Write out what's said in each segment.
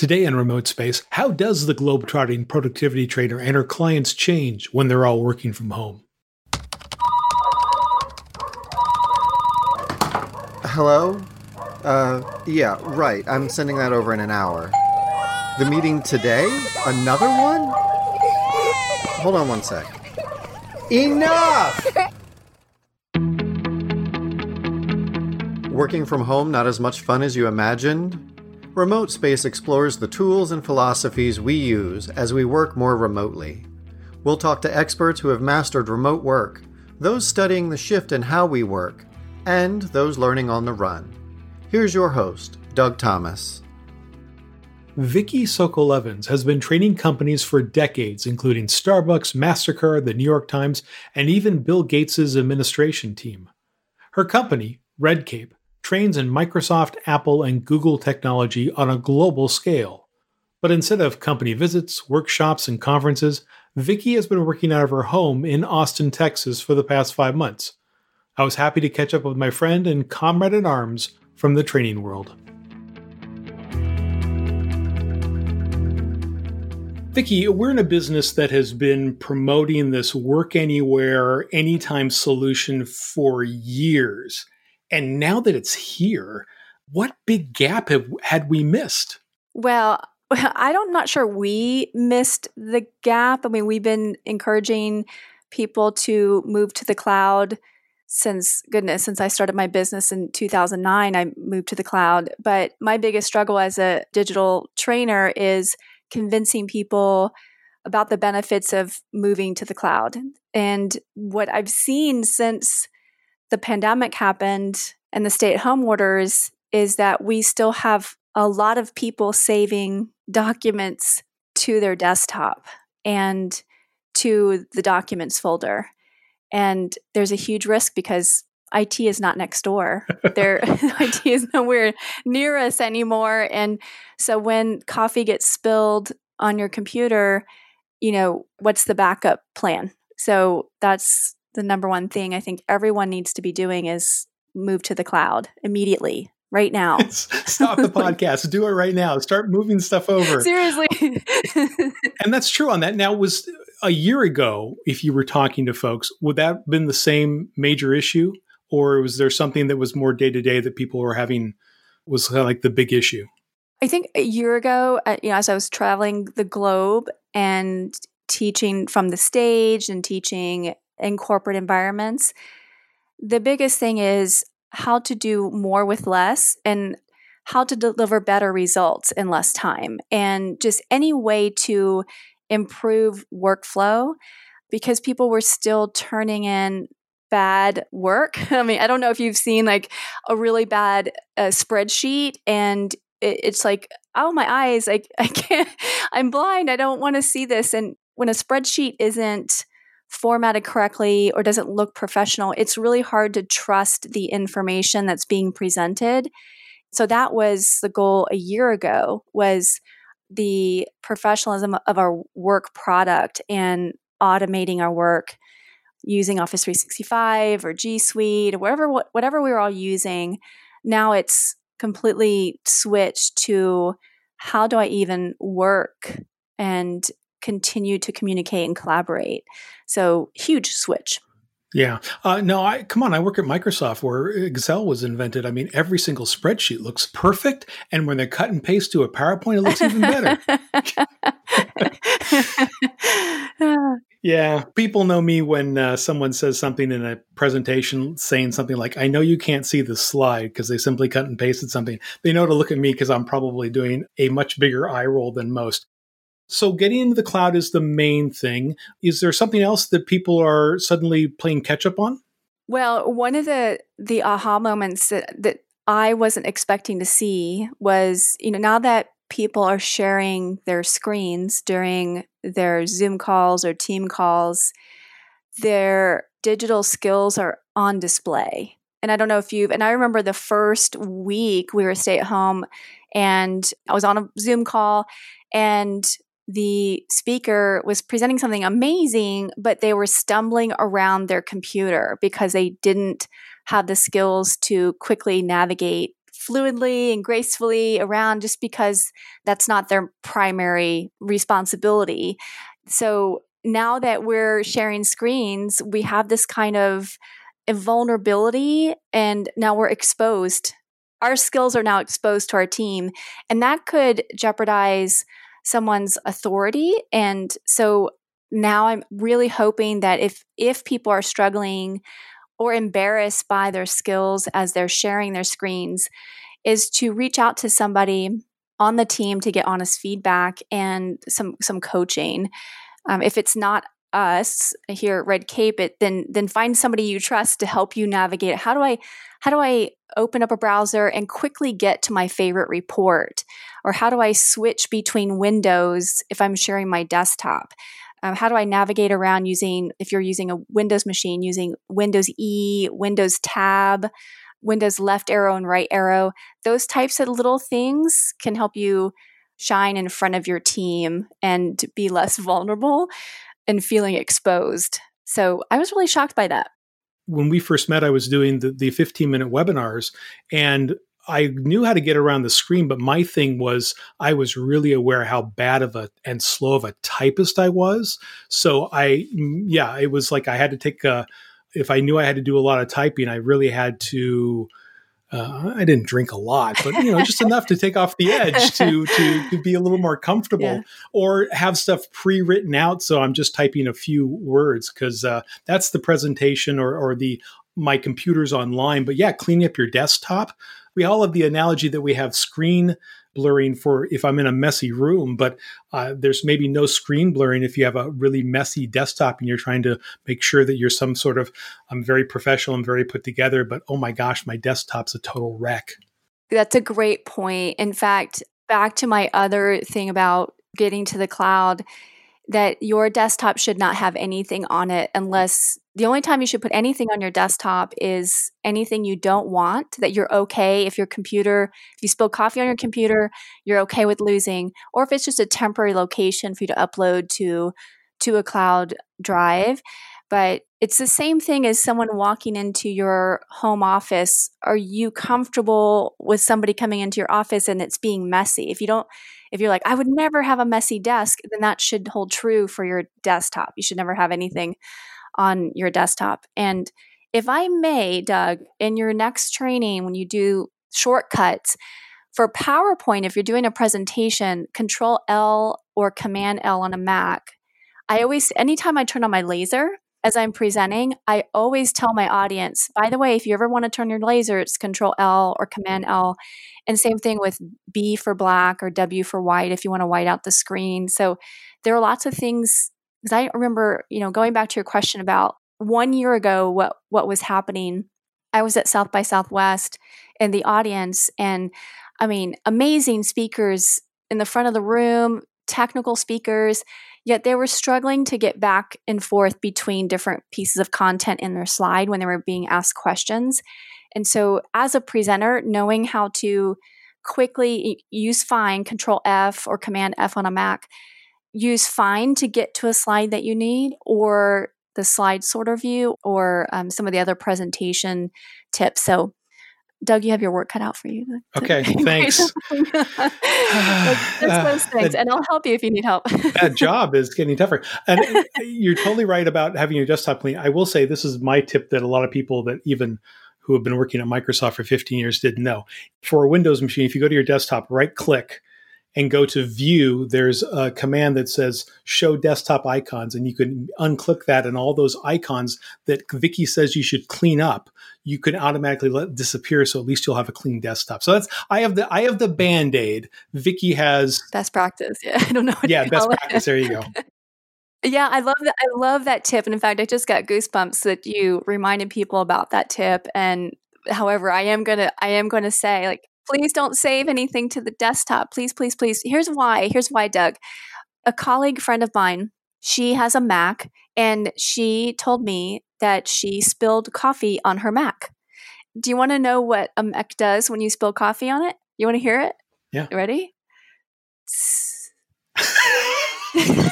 Today in Remote Space, how does the globetrotting productivity trader and her clients change when they're all working from home? Hello? Uh, yeah, right. I'm sending that over in an hour. The meeting today? Another one? Hold on one sec. Enough! Working from home not as much fun as you imagined? Remote Space explores the tools and philosophies we use as we work more remotely. We'll talk to experts who have mastered remote work, those studying the shift in how we work, and those learning on the run. Here's your host, Doug Thomas. Vicky Sokol Evans has been training companies for decades, including Starbucks, MasterCard, the New York Times, and even Bill Gates' administration team. Her company, Redcape, trains in Microsoft, Apple, and Google technology on a global scale. But instead of company visits, workshops, and conferences, Vicki has been working out of her home in Austin, Texas for the past five months. I was happy to catch up with my friend and comrade in arms from the training world. Vicki, we're in a business that has been promoting this work anywhere, anytime solution for years. And now that it's here, what big gap have, had we missed? Well, I'm not sure we missed the gap. I mean, we've been encouraging people to move to the cloud since goodness since i started my business in 2009 i moved to the cloud but my biggest struggle as a digital trainer is convincing people about the benefits of moving to the cloud and what i've seen since the pandemic happened and the stay at home orders is that we still have a lot of people saving documents to their desktop and to the documents folder. And there's a huge risk because IT is not next door. There IT is nowhere near us anymore. And so when coffee gets spilled on your computer, you know, what's the backup plan? So that's the number one thing I think everyone needs to be doing is move to the cloud immediately right now. Stop the podcast. Do it right now. Start moving stuff over. Seriously. and that's true on that. Now was a year ago if you were talking to folks, would that have been the same major issue or was there something that was more day to day that people were having was kind of like the big issue? I think a year ago, uh, you know, as I was traveling the globe and teaching from the stage and teaching in corporate environments. The biggest thing is how to do more with less and how to deliver better results in less time and just any way to improve workflow because people were still turning in bad work. I mean, I don't know if you've seen like a really bad uh, spreadsheet and it's like, oh, my eyes, I, I can't, I'm blind. I don't want to see this. And when a spreadsheet isn't formatted correctly or doesn't look professional, it's really hard to trust the information that's being presented. So that was the goal a year ago was the professionalism of our work product and automating our work using Office 365 or G Suite or whatever whatever we were all using. Now it's completely switched to how do I even work and continue to communicate and collaborate. So huge switch. Yeah. Uh, no, I come on. I work at Microsoft where Excel was invented. I mean, every single spreadsheet looks perfect, and when they cut and paste to a PowerPoint, it looks even better. yeah, people know me when uh, someone says something in a presentation, saying something like, "I know you can't see the slide" because they simply cut and pasted something. They know to look at me because I'm probably doing a much bigger eye roll than most. So getting into the cloud is the main thing. Is there something else that people are suddenly playing catch up on? Well, one of the the aha moments that, that I wasn't expecting to see was, you know, now that people are sharing their screens during their Zoom calls or team calls, their digital skills are on display. And I don't know if you've, and I remember the first week we were stay at home and I was on a Zoom call and the speaker was presenting something amazing, but they were stumbling around their computer because they didn't have the skills to quickly navigate fluidly and gracefully around just because that's not their primary responsibility. So now that we're sharing screens, we have this kind of vulnerability and now we're exposed. Our skills are now exposed to our team, and that could jeopardize someone's authority. And so now I'm really hoping that if if people are struggling or embarrassed by their skills as they're sharing their screens is to reach out to somebody on the team to get honest feedback and some some coaching. Um, if it's not us here at Red Cape, it then then find somebody you trust to help you navigate. How do I how do I open up a browser and quickly get to my favorite report, or how do I switch between windows if I'm sharing my desktop? Um, how do I navigate around using if you're using a Windows machine using Windows E, Windows Tab, Windows left arrow and right arrow? Those types of little things can help you shine in front of your team and be less vulnerable and feeling exposed. So I was really shocked by that. When we first met, I was doing the, the 15 minute webinars and I knew how to get around the screen, but my thing was I was really aware how bad of a and slow of a typist I was. So I, mm, yeah, it was like I had to take a, if I knew I had to do a lot of typing, I really had to uh, I didn't drink a lot, but you know, just enough to take off the edge to, to, to be a little more comfortable, yeah. or have stuff pre-written out. So I'm just typing a few words because uh, that's the presentation or, or the my computer's online. But yeah, cleaning up your desktop. We all have the analogy that we have screen blurring for if I'm in a messy room, but uh, there's maybe no screen blurring if you have a really messy desktop and you're trying to make sure that you're some sort of I'm very professional and very put together. But oh my gosh, my desktop's a total wreck. That's a great point. In fact, back to my other thing about getting to the cloud that your desktop should not have anything on it unless the only time you should put anything on your desktop is anything you don't want that you're okay if your computer if you spill coffee on your computer you're okay with losing or if it's just a temporary location for you to upload to to a cloud drive. But it's the same thing as someone walking into your home office. Are you comfortable with somebody coming into your office and it's being messy? If you don't if you're like, I would never have a messy desk, then that should hold true for your desktop. You should never have anything on your desktop. And if I may, Doug, in your next training, when you do shortcuts, for PowerPoint, if you're doing a presentation, Control L or Command L on a Mac, I always, anytime I turn on my laser, as I'm presenting, I always tell my audience, by the way, if you ever want to turn your laser, it's control L or command L. And same thing with B for black or W for white if you want to white out the screen. So there are lots of things because I remember, you know, going back to your question about one year ago what what was happening. I was at South by Southwest in the audience and I mean, amazing speakers in the front of the room, technical speakers Yet they were struggling to get back and forth between different pieces of content in their slide when they were being asked questions. And so, as a presenter, knowing how to quickly use Find, Control F or Command F on a Mac, use Find to get to a slide that you need, or the slide sorter view, or um, some of the other presentation tips. So, Doug, you have your work cut out for you. Okay, thanks. that's, ah, those things, and I'll help you if you need help. that job is getting tougher, and uh, you're totally right about having your desktop clean. I will say this is my tip that a lot of people that even who have been working at Microsoft for 15 years didn't know. For a Windows machine, if you go to your desktop, right click and go to view, there's a command that says show desktop icons. And you can unclick that, and all those icons that Vicky says you should clean up, you can automatically let disappear. So at least you'll have a clean desktop. So that's I have the I have the band-aid. Vicky has best practice. Yeah. I don't know. yeah, best practice. There you go. Yeah, I love that. I love that tip. And in fact, I just got goosebumps that you reminded people about that tip. And however, I am gonna I am gonna say like please don't save anything to the desktop. Please, please, please. Here's why. Here's why, Doug. A colleague friend of mine, she has a Mac and she told me that she spilled coffee on her Mac. Do you want to know what a Mac does when you spill coffee on it? You want to hear it? Yeah. You Ready?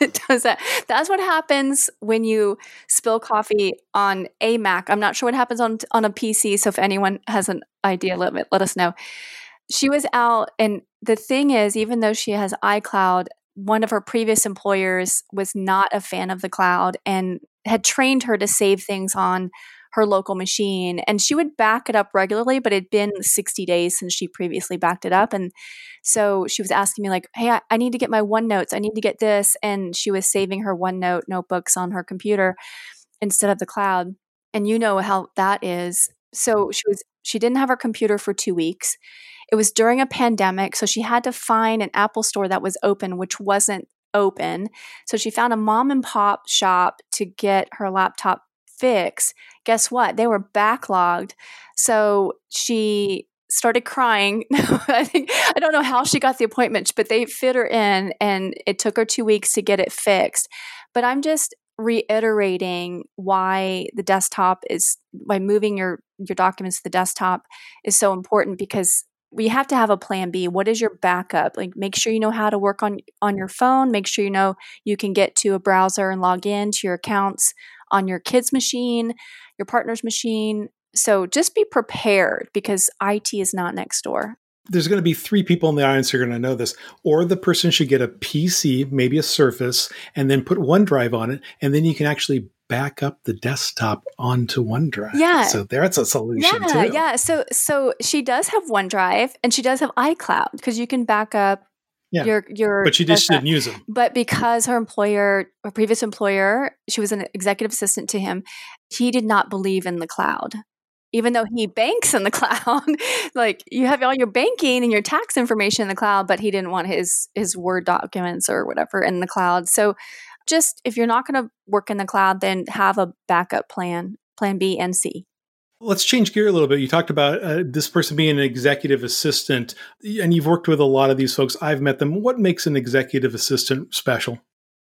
it does that. That's what happens when you spill coffee on a Mac. I'm not sure what happens on on a PC. So if anyone has an idea, let me, let us know. She was out, and the thing is, even though she has iCloud, one of her previous employers was not a fan of the cloud and had trained her to save things on her local machine and she would back it up regularly but it'd been 60 days since she previously backed it up and so she was asking me like hey I, I need to get my onenotes i need to get this and she was saving her onenote notebooks on her computer instead of the cloud and you know how that is. So she was she didn't have her computer for two weeks. It was during a pandemic so she had to find an apple store that was open which wasn't open. So she found a mom and pop shop to get her laptop fix, guess what? They were backlogged. So she started crying. I think I don't know how she got the appointment, but they fit her in and it took her 2 weeks to get it fixed. But I'm just reiterating why the desktop is by moving your your documents to the desktop is so important because we have to have a plan B. What is your backup? Like make sure you know how to work on on your phone, make sure you know you can get to a browser and log in to your accounts on your kid's machine, your partner's machine. So just be prepared because IT is not next door. There's going to be three people in the audience who are going to know this. Or the person should get a PC, maybe a Surface, and then put OneDrive on it. And then you can actually back up the desktop onto OneDrive. Yeah. So that's a solution yeah, too. Yeah. So so she does have OneDrive and she does have iCloud because you can back up yeah. Your your But she just didn't use them. But because her employer, her previous employer, she was an executive assistant to him, he did not believe in the cloud. Even though he banks in the cloud, like you have all your banking and your tax information in the cloud, but he didn't want his his Word documents or whatever in the cloud. So just if you're not going to work in the cloud, then have a backup plan, plan B and C. Let's change gear a little bit. You talked about uh, this person being an executive assistant, and you've worked with a lot of these folks. I've met them. What makes an executive assistant special?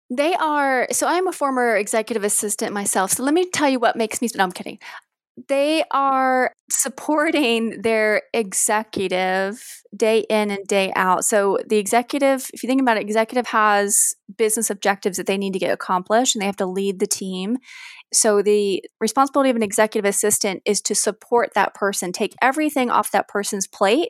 They are, so I'm a former executive assistant myself. So let me tell you what makes me, no, I'm kidding. They are supporting their executive day in and day out. So the executive, if you think about it, executive has business objectives that they need to get accomplished and they have to lead the team. So the responsibility of an executive assistant is to support that person, take everything off that person's plate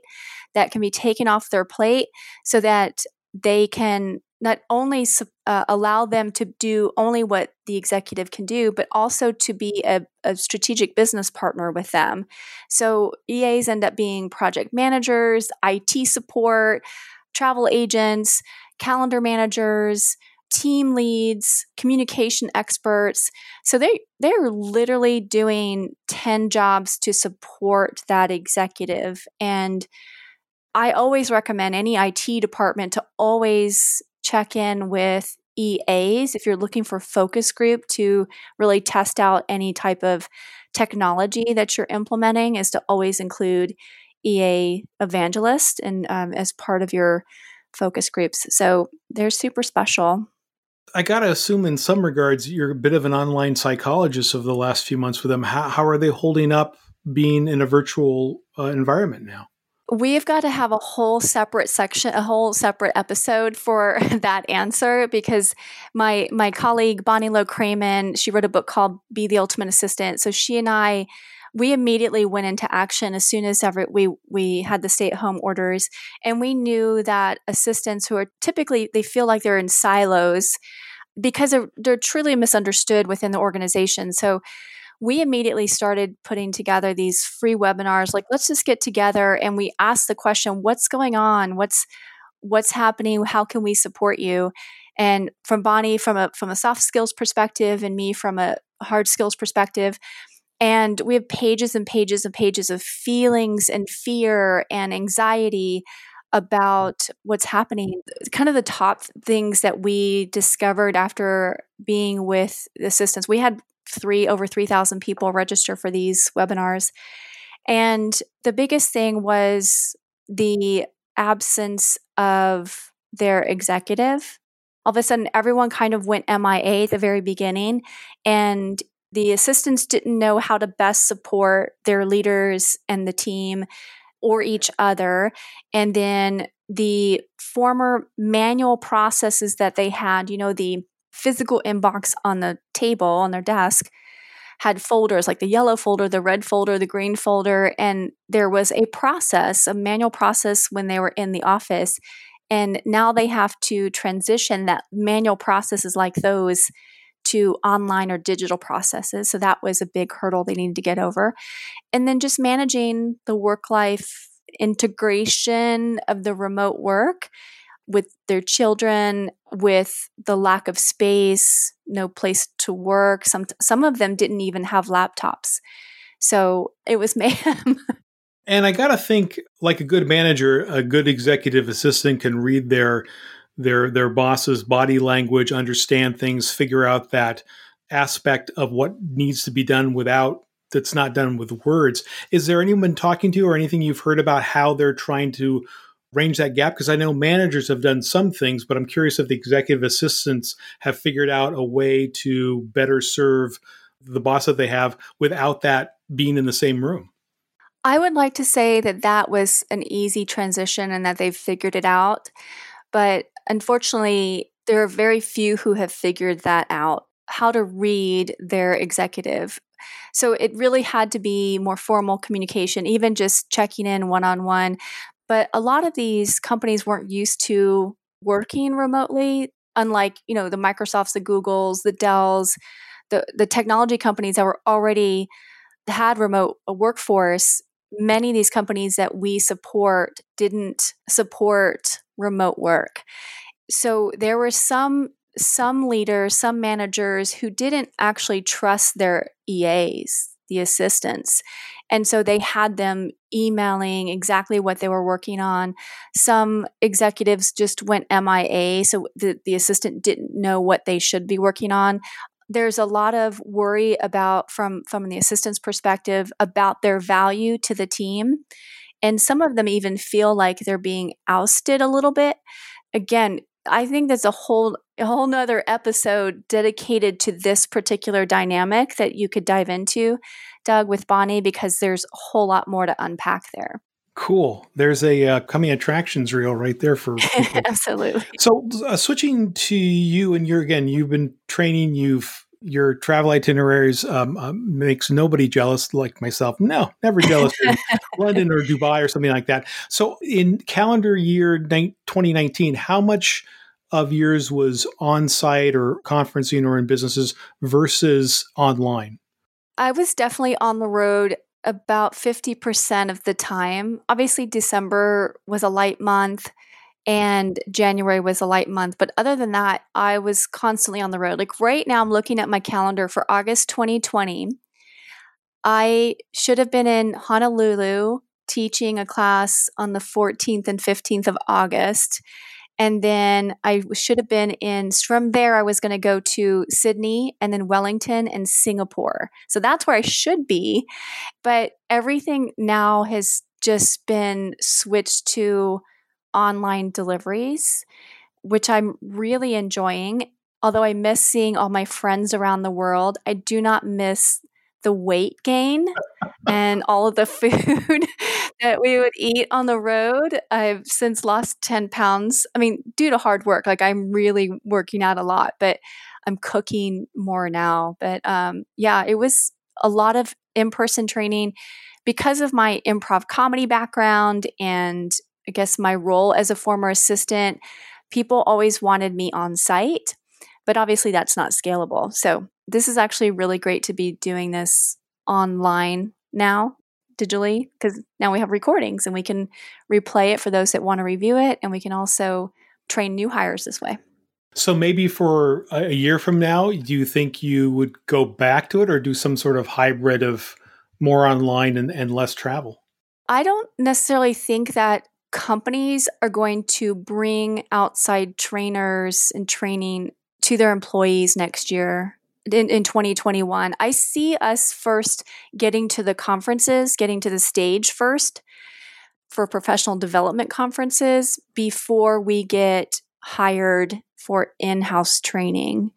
that can be taken off their plate so that they can not only uh, allow them to do only what the executive can do, but also to be a, a, strategic business partner with them. So EAs end up being project managers, IT support, travel agents, calendar managers, team leads, communication experts. So they they're literally doing 10 jobs to support that executive and I always recommend any IT department to always check in with EAs if you're looking for focus group to really test out any type of technology that you're implementing is to always include EA evangelist and um, as part of your focus groups. So they're super special. I got to assume, in some regards, you're a bit of an online psychologist of the last few months with them. How, how are they holding up being in a virtual uh, environment now? We've got to have a whole separate section, a whole separate episode for that answer because my my colleague Bonnie Low Kramen, she wrote a book called "Be the Ultimate Assistant." So she and I, we immediately went into action as soon as ever we we had the stay at home orders, and we knew that assistants who are typically they feel like they're in silos because they're, they're truly misunderstood within the organization. So we immediately started putting together these free webinars like let's just get together and we ask the question what's going on? What's what's happening? How can we support you? And from bonnie from a from a soft skills perspective and me from a hard skills perspective and we have pages and pages and pages of feelings and fear and anxiety about what's happening. Kind of the top things that we discovered after being with the assistants we had three over 3000 people register for these webinars. And the biggest thing was the absence of their executive. All of a sudden everyone kind of went mia at the very beginning and the assistants didn't know how to best support their leaders and the team or each other and then the former manual processes that they had, you know, the physical inbox on the table on their desk had folders like the yellow folder, the red folder, the green folder, and there was a process, a manual process when they were in the office. And now they have to transition that manual processes like those to online or digital processes. So that was a big hurdle they needed to get over. And then just managing the work life integration of the remote work with their children, with the lack of space, no place to work. Some some of them didn't even have laptops, so it was mayhem. and I gotta think, like a good manager, a good executive assistant can read their their their boss's body language, understand things, figure out that aspect of what needs to be done without that's not done with words. Is there anyone talking to you or anything you've heard about how they're trying to range that gap? Because I know managers have done some things, but I'm curious if the executive assistants have figured out a way to better serve the boss that they have without that being in the same room. I would like to say that that was an easy transition and that they've figured it out. But unfortunately, there are very few who have figured that out how to read their executive. So it really had to be more formal communication, even just checking in one on one. But a lot of these companies weren't used to working remotely, unlike, you know, the Microsofts, the Googles, the Dells, the, the technology companies that were already had remote workforce. Many of these companies that we support didn't support remote work. So there were some some leaders, some managers who didn't actually trust their EAs, the assistants. And so they had them emailing exactly what they were working on. Some executives just went MIA, so the, the assistant didn't know what they should be working on. There's a lot of worry about, from, from the assistant's perspective, about their value to the team. And some of them even feel like they're being ousted a little bit. Again, I think that's a whole a whole nother episode dedicated to this particular dynamic that you could dive into, Doug, with Bonnie, because there's a whole lot more to unpack there. Cool. There's a uh, coming attractions reel right there for absolutely. So uh, switching to you and you're again, you've been training. You've your travel itineraries um, uh, makes nobody jealous like myself. No, never jealous in London or Dubai or something like that. So in calendar year 2019, how much of yours was on site or conferencing or in businesses versus online? I was definitely on the road about 50% of the time. Obviously, December was a light month and January was a light month. But other than that, I was constantly on the road. Like right now, I'm looking at my calendar for August 2020. I should have been in Honolulu teaching a class on the 14th and 15th of August. And then I should have been in, from there, I was going to go to Sydney and then Wellington and Singapore. So that's where I should be. But everything now has just been switched to online deliveries, which I'm really enjoying. Although I miss seeing all my friends around the world, I do not miss the weight gain and all of the food that we would eat on the road. I've since lost 10 pounds. I mean, due to hard work, like I'm really working out a lot, but I'm cooking more now. But um, yeah, it was a lot of in person training because of my improv comedy background and I guess my role as a former assistant. People always wanted me on site, but obviously that's not scalable. So this is actually really great to be doing this online now digitally because now we have recordings and we can replay it for those that want to review it and we can also train new hires this way so maybe for a year from now do you think you would go back to it or do some sort of hybrid of more online and, and less travel i don't necessarily think that companies are going to bring outside trainers and training to their employees next year in, in 2021. I see us first getting to the conferences, getting to the stage first for professional development conferences before we get hired for in house training.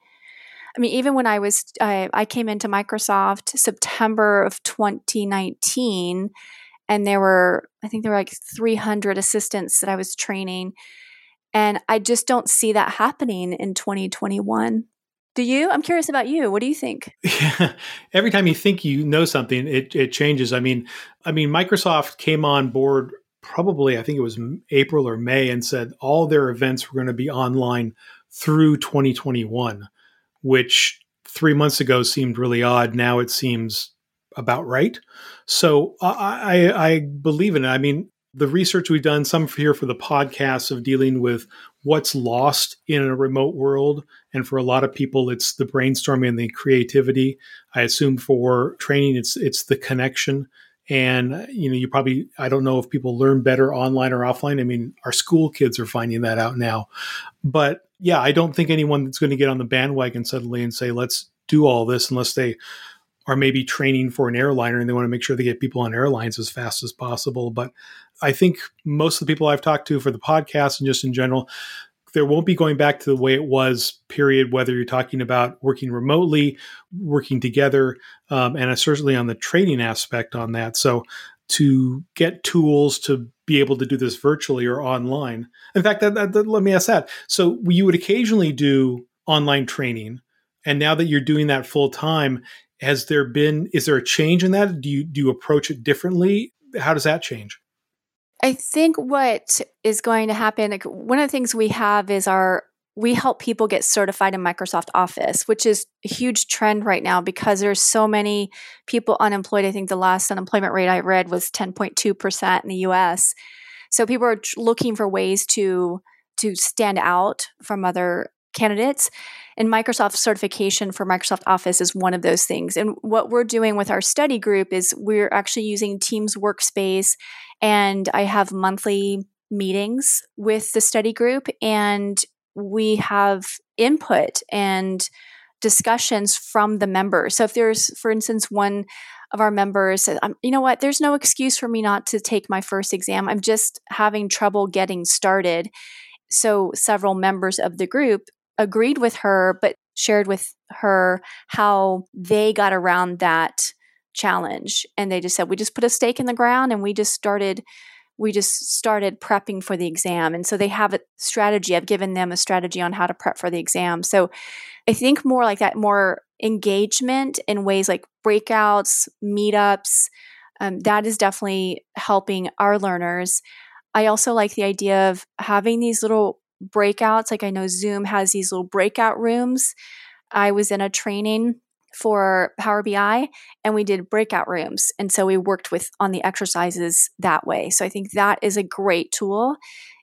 I mean, even when I was, I, I came into Microsoft September of 2019, and there were I think there were like 300 assistants that I was training and I just don't see that happening in 2021. Do you? I'm curious about you. What do you think? Yeah. Every time you think you know something, it, it changes. I mean, I mean, Microsoft came on board probably, I think it was April or May, and said all their events were going to be online through 2021, which three months ago seemed really odd. Now it seems about right. So I, I, I believe in it. I mean, the research we've done, some here for the podcast of dealing with what's lost in a remote world. And for a lot of people, it's the brainstorming and the creativity. I assume for training, it's it's the connection. And uh, you know, you probably I don't know if people learn better online or offline. I mean, our school kids are finding that out now. But yeah, I don't think anyone that's going to get on the bandwagon suddenly and say, let's do all this unless they are maybe training for an airliner and they want to make sure they get people on airlines as fast as possible. But I think most of the people I've talked to for the podcast and just in general, there won't be going back to the way it was, period, whether you're talking about working remotely, working together, um, and certainly on the training aspect on that. So to get tools to be able to do this virtually or online. In fact, that, that, that, let me ask that. So you would occasionally do online training. And now that you're doing that full time, has there been is there a change in that? Do you do you approach it differently? How does that change? I think what is going to happen like one of the things we have is our we help people get certified in microsoft office which is a huge trend right now because there's so many people unemployed. I think the last unemployment rate i read was 10.2% in the us so people are looking for ways to to stand out from other candidates and Microsoft certification for Microsoft Office is one of those things. And what we're doing with our study group is we're actually using Teams Workspace, and I have monthly meetings with the study group, and we have input and discussions from the members. So if there's, for instance, one of our members said, you know what, there's no excuse for me not to take my first exam. I'm just having trouble getting started. So several members of the group agreed with her, but shared with her how they got around that challenge. And they just said, we just put a stake in the ground and we just started we just started prepping for the exam. And so they have a strategy. I've given them a strategy on how to prep for the exam. So I think more like that, more engagement in ways like breakouts, meetups, um, that is definitely helping our learners. I also like the idea of having these little breakouts. Like I know Zoom has these little breakout rooms. I was in a training for Power BI and we did breakout rooms. And so we worked with on the exercises that way. So I think that is a great tool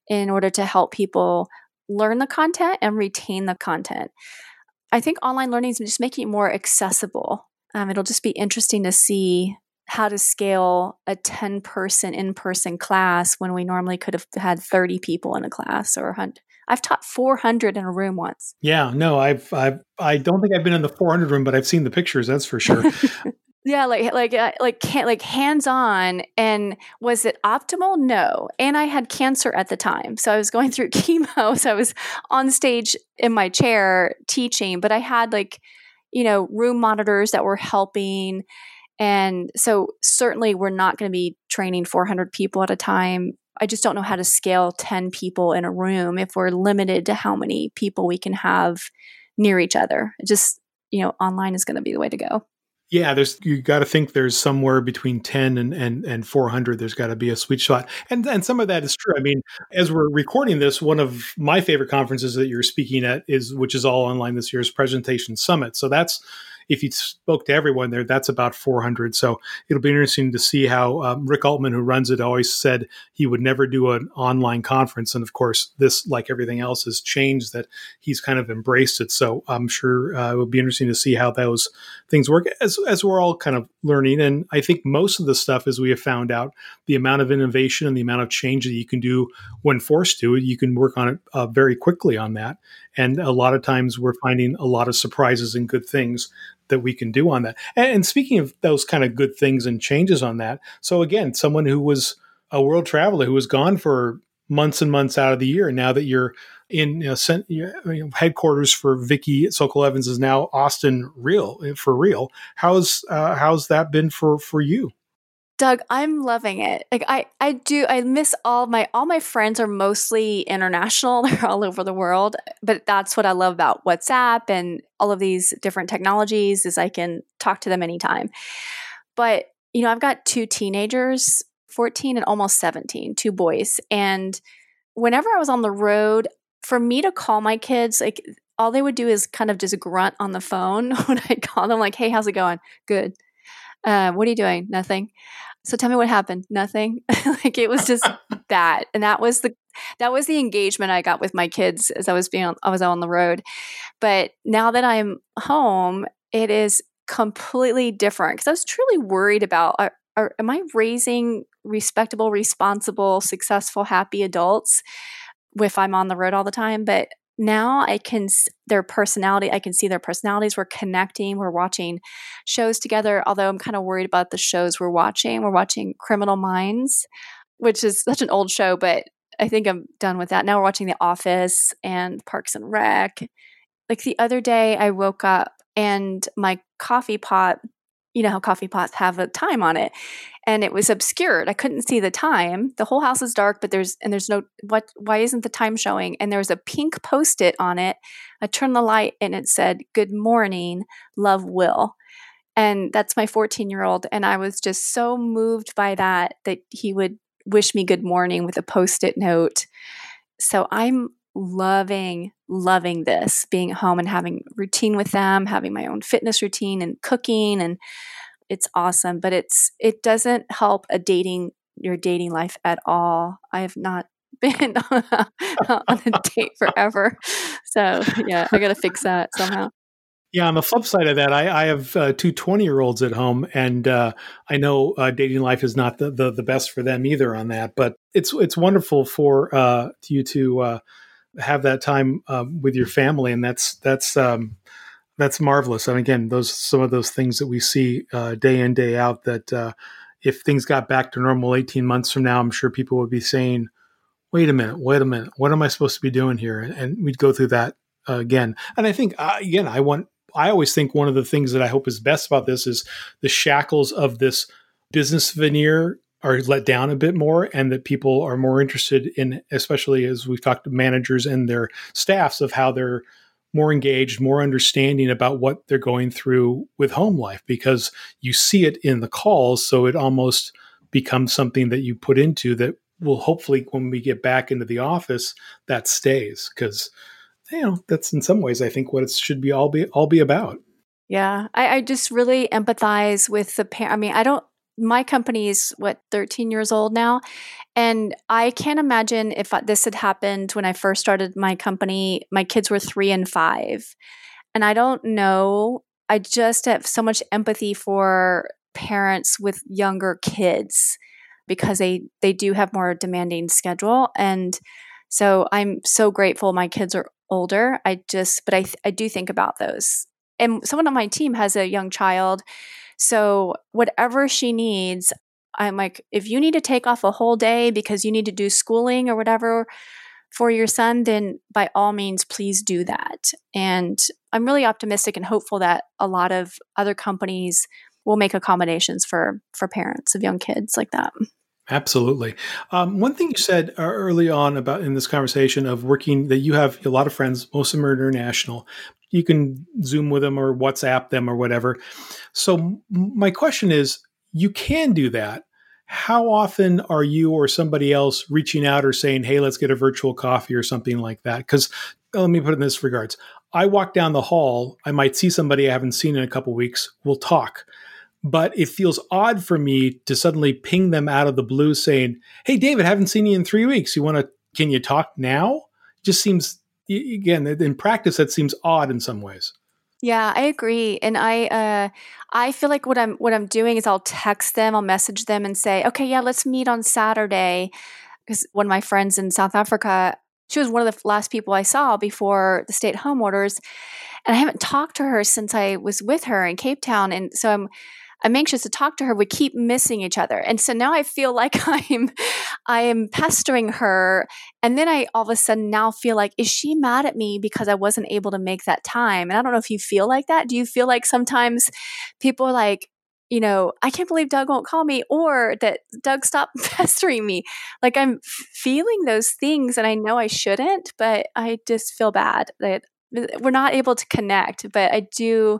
in order to help people learn the content and retain the content. I think online learning is just making it more accessible. Um, it'll just be interesting to see how to scale a 10 person in person class when we normally could have had 30 people in a class or 100. I've taught 400 in a room once. Yeah, no, I've, I've, I don't think I've been in the 400 room, but I've seen the pictures. That's for sure. yeah, like, like, uh, like, like hands on. And was it optimal? No. And I had cancer at the time. So I was going through chemo. So I was on stage in my chair teaching, but I had like, you know, room monitors that were helping. And so certainly we're not going to be training 400 people at a time I just don't know how to scale 10 people in a room if we're limited to how many people we can have near each other. Just, you know, online is going to be the way to go. Yeah, there's you got to think there's somewhere between 10 and and and 400 there's got to be a sweet spot. And and some of that is true. I mean, as we're recording this, one of my favorite conferences that you're speaking at is which is all online this year is Presentation Summit. So that's if you spoke to everyone there, that's about 400. So it'll be interesting to see how um, Rick Altman, who runs it, always said he would never do an online conference. And of course, this, like everything else, has changed that he's kind of embraced it. So I'm sure uh, it would be interesting to see how those things work as, as we're all kind of learning. And I think most of the stuff, as we have found out, the amount of innovation and the amount of change that you can do when forced to, you can work on it uh, very quickly on that. And a lot of times we're finding a lot of surprises and good things that we can do on that. And, and speaking of those kind of good things and changes on that, so again, someone who was a world traveler who was gone for months and months out of the year, now that you're in you know, sent, you know, headquarters for Vicky Sokol Evans is now Austin real for real. How's uh, how's that been for for you? Doug, I'm loving it. Like I, I do. I miss all my all my friends are mostly international. They're all over the world. But that's what I love about WhatsApp and all of these different technologies is I can talk to them anytime. But you know, I've got two teenagers, 14 and almost 17, two boys, and whenever I was on the road, for me to call my kids, like all they would do is kind of just grunt on the phone when I call them, like, "Hey, how's it going? Good." Uh, what are you doing? Nothing. So tell me what happened. Nothing. like it was just that, and that was the that was the engagement I got with my kids as I was being on, I was on the road. But now that I'm home, it is completely different because I was truly worried about are, are, am I raising respectable, responsible, successful, happy adults if I'm on the road all the time? But now I can their personality. I can see their personalities. We're connecting. We're watching shows together. Although I'm kind of worried about the shows we're watching. We're watching Criminal Minds, which is such an old show, but I think I'm done with that. Now we're watching The Office and Parks and Rec. Like the other day, I woke up and my coffee pot you know how coffee pots have a time on it and it was obscured. I couldn't see the time. The whole house is dark but there's and there's no what why isn't the time showing? And there was a pink post-it on it. I turned the light and it said good morning love will. And that's my 14 year old and i was just so moved by that that he would wish me good morning with a post-it note. So i'm loving, loving this being home and having routine with them, having my own fitness routine and cooking and it's awesome, but it's it doesn't help a dating your dating life at all. I have not been on a, on a date forever. So, yeah, I got to fix that somehow. Yeah, on the flip side of that, I, I have uh, two 20 year olds at home, and uh, I know uh, dating life is not the, the, the, best for them either on that. But it's it's wonderful for uh, you to uh, have that time um, with your family, and that's that's um, that's marvelous. And again, those some of those things that we see uh, day in day out. That uh, if things got back to normal eighteen months from now, I'm sure people would be saying, "Wait a minute, wait a minute, what am I supposed to be doing here?" And, and we'd go through that uh, again. And I think uh, again, I want. I always think one of the things that I hope is best about this is the shackles of this business veneer are let down a bit more and that people are more interested in especially as we've talked to managers and their staffs of how they're more engaged more understanding about what they're going through with home life because you see it in the calls so it almost becomes something that you put into that will hopefully when we get back into the office that stays because you know that's in some ways i think what it should be all be all be about yeah, I, I, just really empathize with the parent. I mean, I don't my company is what 13 years old now and i can't imagine if uh, this had happened when i first started my company. My kids were 3 and 5 and i don't know. I just have so much empathy for parents with younger kids because they they do have more demanding schedule and so i'm so grateful my kids are older. I just but i i do think about those. And someone on my team has a young child so, whatever she needs, I'm like, if you need to take off a whole day because you need to do schooling or whatever for your son, then by all means, please do that. And I'm really optimistic and hopeful that a lot of other companies will make accommodations for for parents of young kids like that. Absolutely. Um, one thing you said uh, early on about in this conversation of working that you have a lot of friends, most of them are international. You can Zoom with them or WhatsApp them or whatever. So my question is, you can do that. How often are you or somebody else reaching out or saying, "Hey, let's get a virtual coffee" or something like that? Because uh, let me put it in this regards: I walk down the hall, I might see somebody I haven't seen in a couple weeks. We'll talk but it feels odd for me to suddenly ping them out of the blue saying, "Hey, David, haven't seen you in three weeks. You want to? Can you talk now?" Just seems again in practice that seems odd in some ways. Yeah, I agree, and I uh, I feel like what I'm what I'm doing is I'll text them, I'll message them, and say, "Okay, yeah, let's meet on Saturday." Because one of my friends in South Africa, she was one of the last people I saw before the stay-at-home orders, and I haven't talked to her since I was with her in Cape Town, and so I'm I'm anxious to talk to her. We keep missing each other. And so now I feel like I'm I am pestering her. And then I all of a sudden now feel like, is she mad at me because I wasn't able to make that time? And I don't know if you feel like that. Do you feel like sometimes people are like, you know, I can't believe Doug won't call me or that Doug stopped pestering me. Like I'm feeling those things and I know I shouldn't, but I just feel bad that uh, we're not able to connect. But I do,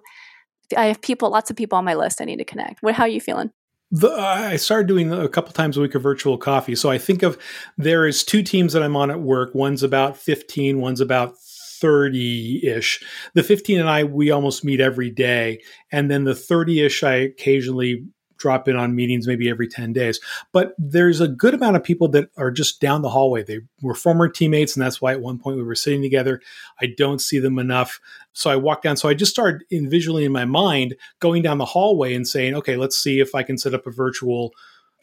I have people, lots of people on my list I need to connect. What, how are you feeling? The, I started doing a couple times a week of virtual coffee. So I think of there is two teams that I'm on at work. One's about 15, one's about 30 ish. The 15 and I, we almost meet every day. And then the 30 ish, I occasionally drop in on meetings maybe every 10 days. But there's a good amount of people that are just down the hallway. They were former teammates, and that's why at one point we were sitting together. I don't see them enough. So I walk down. So I just started in visually in my mind going down the hallway and saying, okay, let's see if I can set up a virtual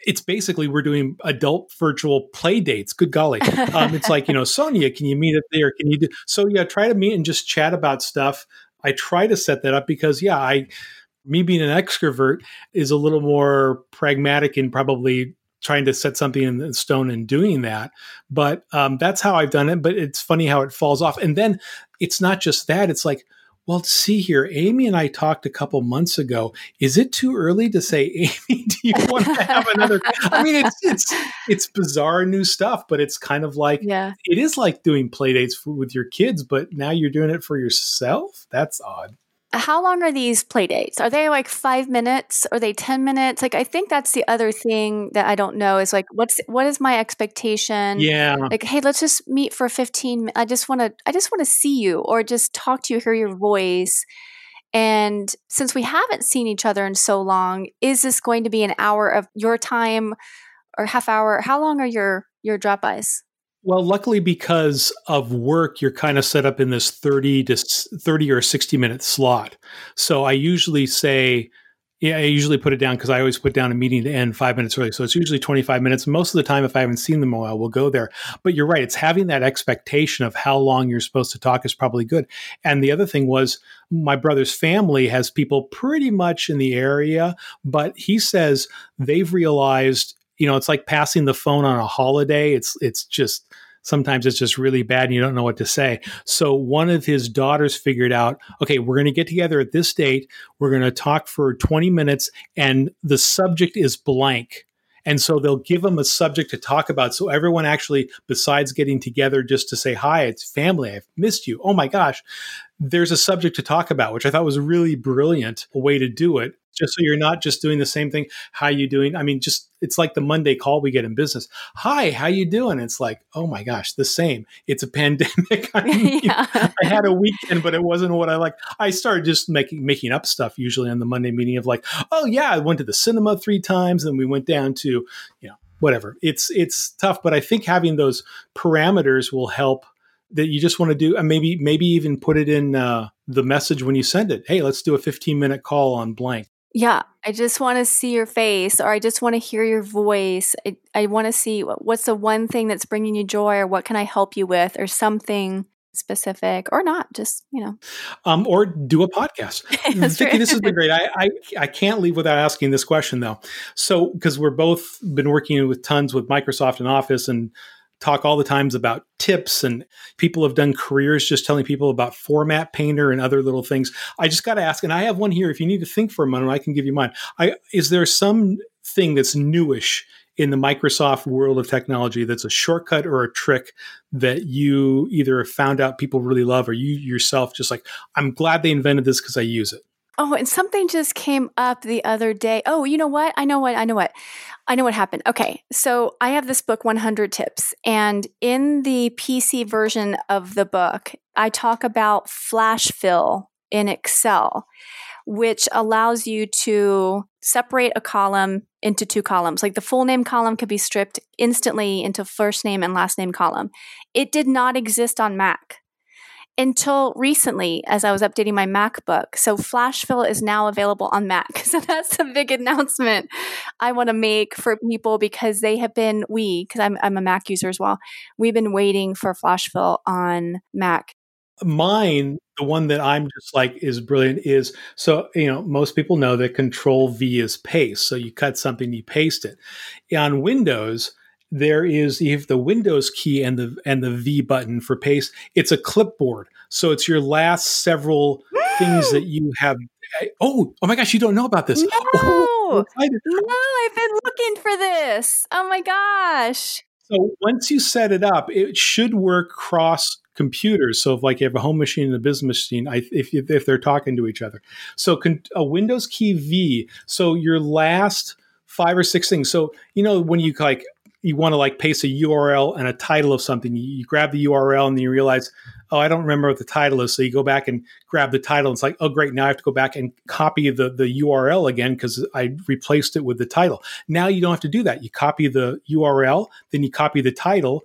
it's basically we're doing adult virtual play dates. Good golly. Um, it's like, you know, Sonia, can you meet up there? Can you do so? Yeah, try to meet and just chat about stuff. I try to set that up because, yeah, I, me being an extrovert is a little more pragmatic and probably trying to set something in stone and doing that. But um, that's how I've done it. But it's funny how it falls off. And then it's not just that. It's like, well, see here, Amy and I talked a couple months ago. Is it too early to say, Amy, do you want to have another? I mean, it's it's it's bizarre new stuff, but it's kind of like yeah. it is like doing play dates with your kids, but now you're doing it for yourself. That's odd how long are these play dates? Are they like five minutes? Are they 10 minutes? Like, I think that's the other thing that I don't know is like, what's, what is my expectation? Yeah. Like, hey, let's just meet for 15. I just want to, I just want to see you or just talk to you, hear your voice. And since we haven't seen each other in so long, is this going to be an hour of your time or half hour? How long are your, your drop bys? Well, luckily because of work, you're kind of set up in this 30 to 30 or 60 minute slot. So I usually say, yeah, I usually put it down because I always put down a meeting to end five minutes early. So it's usually 25 minutes. Most of the time, if I haven't seen them in a while, we'll go there. But you're right. It's having that expectation of how long you're supposed to talk is probably good. And the other thing was my brother's family has people pretty much in the area, but he says they've realized you know, it's like passing the phone on a holiday. It's it's just sometimes it's just really bad and you don't know what to say. So one of his daughters figured out, okay, we're going to get together at this date. We're going to talk for 20 minutes and the subject is blank. And so they'll give them a subject to talk about. So everyone actually, besides getting together just to say, hi, it's family, I've missed you. Oh my gosh. There's a subject to talk about, which I thought was a really brilliant way to do it just so you're not just doing the same thing. How you doing? I mean, just it's like the Monday call we get in business. Hi, how you doing? It's like, oh my gosh, the same. It's a pandemic. I, mean, yeah. I had a weekend, but it wasn't what I like. I started just making making up stuff usually on the Monday meeting of like, oh yeah, I went to the cinema three times, and we went down to, you know, whatever. It's it's tough, but I think having those parameters will help that you just want to do and maybe maybe even put it in uh, the message when you send it hey let's do a 15 minute call on blank yeah, I just want to see your face or I just want to hear your voice. I, I want to see what's the one thing that's bringing you joy or what can I help you with or something specific or not just you know. Um, or do a podcast. Vicki, this has been great. I, I i can't leave without asking this question though. So because we're both been working with tons with microsoft and office and talk all the times about tips and people have done careers just telling people about format painter and other little things. I just got to ask and i have one here if you need to think for a moment i can give you mine. I is there some thing that's newish in the microsoft world of technology that's a shortcut or a trick that you either found out people really love or you yourself just like i'm glad they invented this because i use it Oh, and something just came up the other day. Oh, you know what? I know what. I know what. I know what happened. Okay. So I have this book, 100 Tips. And in the PC version of the book, I talk about flash fill in Excel, which allows you to separate a column into two columns. Like the full name column could be stripped instantly into first name and last name column. It did not exist on Mac until recently as I was updating my MacBook. So Flash Fill is now available on Mac. So that's a big announcement I want to make for people because they have been, we, because I'm, I'm a Mac user as well, we've been waiting for Flash Fill on Mac. Mine, the one that I'm just like is brilliant is so, you know, most people know that Control V is paste. So you cut something, you paste it. On Windows, there is you have the Windows key and the and the V button for paste. It's a clipboard, so it's your last several things that you have. Eh, oh, oh my gosh, you don't know about this. No, Oh, no, I've been looking for this. Oh my gosh. So once you set it up, it should work cross computers. So if like you have a home machine and a business machine, I, if if they're talking to each other, so con- a Windows key V. So your last five or six things. So you know when you like you want to like paste a URL and a title of something, you, grab the URL and then you realize, oh, I don't remember what the title is. So you go back and grab the title. It's like, oh, great. Now I have to go back and copy the, the URL again because I replaced it with the title. Now you don't have to do that. You copy the URL, then you copy the title,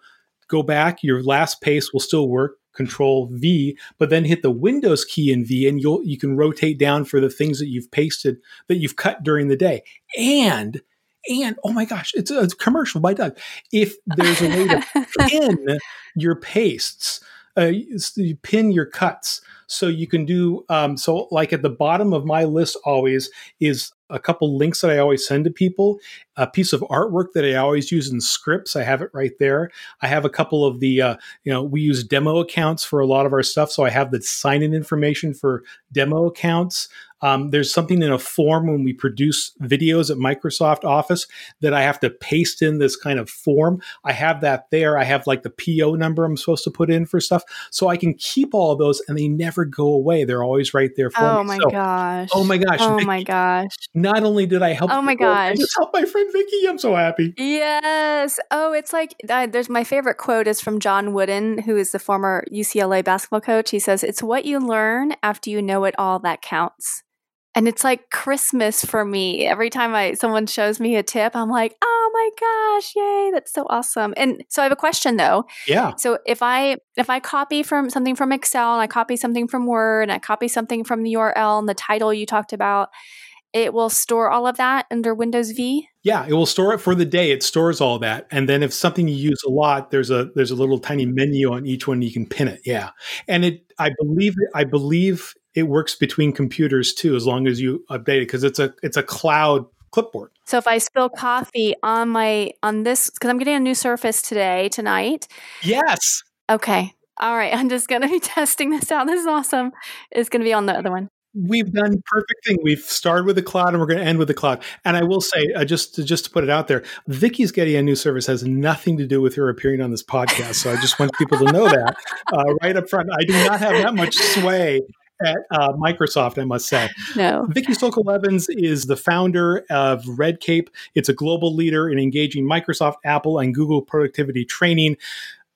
go back, your last paste will still work. Control V, but then hit the Windows key in V, and you'll you can rotate down for the things that you've pasted that you've cut during the day. And and oh my gosh, it's a commercial by Doug. If there's a way to pin your pastes, uh, you pin your cuts, so you can do um, so. Like at the bottom of my list, always is a couple links that I always send to people, a piece of artwork that I always use in scripts. I have it right there. I have a couple of the, uh, you know, we use demo accounts for a lot of our stuff. So I have the sign in information for demo accounts. Um, there's something in a form when we produce videos at Microsoft Office that I have to paste in this kind of form. I have that there. I have like the PO number I'm supposed to put in for stuff. So I can keep all of those and they never go away. They're always right there for me. Oh me. my So, gosh. Oh my gosh. Oh Vicky, my gosh. Not only did I help Oh my people, I gosh. just helped my friend Vicky. I'm so happy. Yes. Oh, it's like uh, there's my favorite quote is from John Wooden, who is the former UCLA basketball coach. He says, "It's what you learn after you know it all that counts." And it's like Christmas for me. Every time I someone shows me a tip, I'm like, "Oh my gosh, yay, that's so awesome." And so I have a question though. Yeah. So if I if I copy from something from Excel and I copy something from Word and I copy something from the URL and the title you talked about, it will store all of that under Windows V. Yeah, it will store it for the day. It stores all that, and then if something you use a lot, there's a there's a little tiny menu on each one you can pin it. Yeah, and it I believe I believe it works between computers too, as long as you update it because it's a it's a cloud clipboard. So if I spill coffee on my on this because I'm getting a new Surface today tonight. Yes. Okay. All right. I'm just gonna be testing this out. This is awesome. It's gonna be on the other one. We've done perfect thing. We've started with the cloud and we're going to end with the cloud. And I will say, uh, just to, just to put it out there, Vicky's getting a new Surface has nothing to do with her appearing on this podcast. So I just want people to know that uh, right up front. I do not have that much sway at uh, Microsoft, I must say. No. Vicky Sokol Evans is the founder of Red Cape. It's a global leader in engaging Microsoft, Apple, and Google productivity training.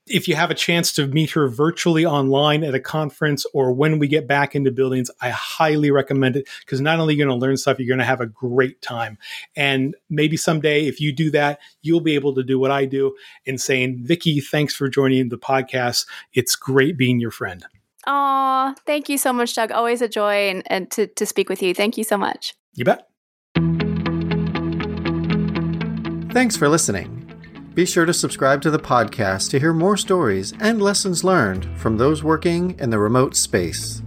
If you have a chance to meet her virtually online at a conference or when we get back into buildings, I highly recommend it because not only you're you going to learn stuff, you're going to have a great time. And maybe someday, if you do that, you'll be able to do what I do in saying, Vicky, thanks for joining the podcast. It's great being your friend. Aw, thank you so much, Doug. Always a joy and, and to, to speak with you. Thank you so much. You bet. Thanks for listening. Be sure to subscribe to the podcast to hear more stories and lessons learned from those working in the remote space.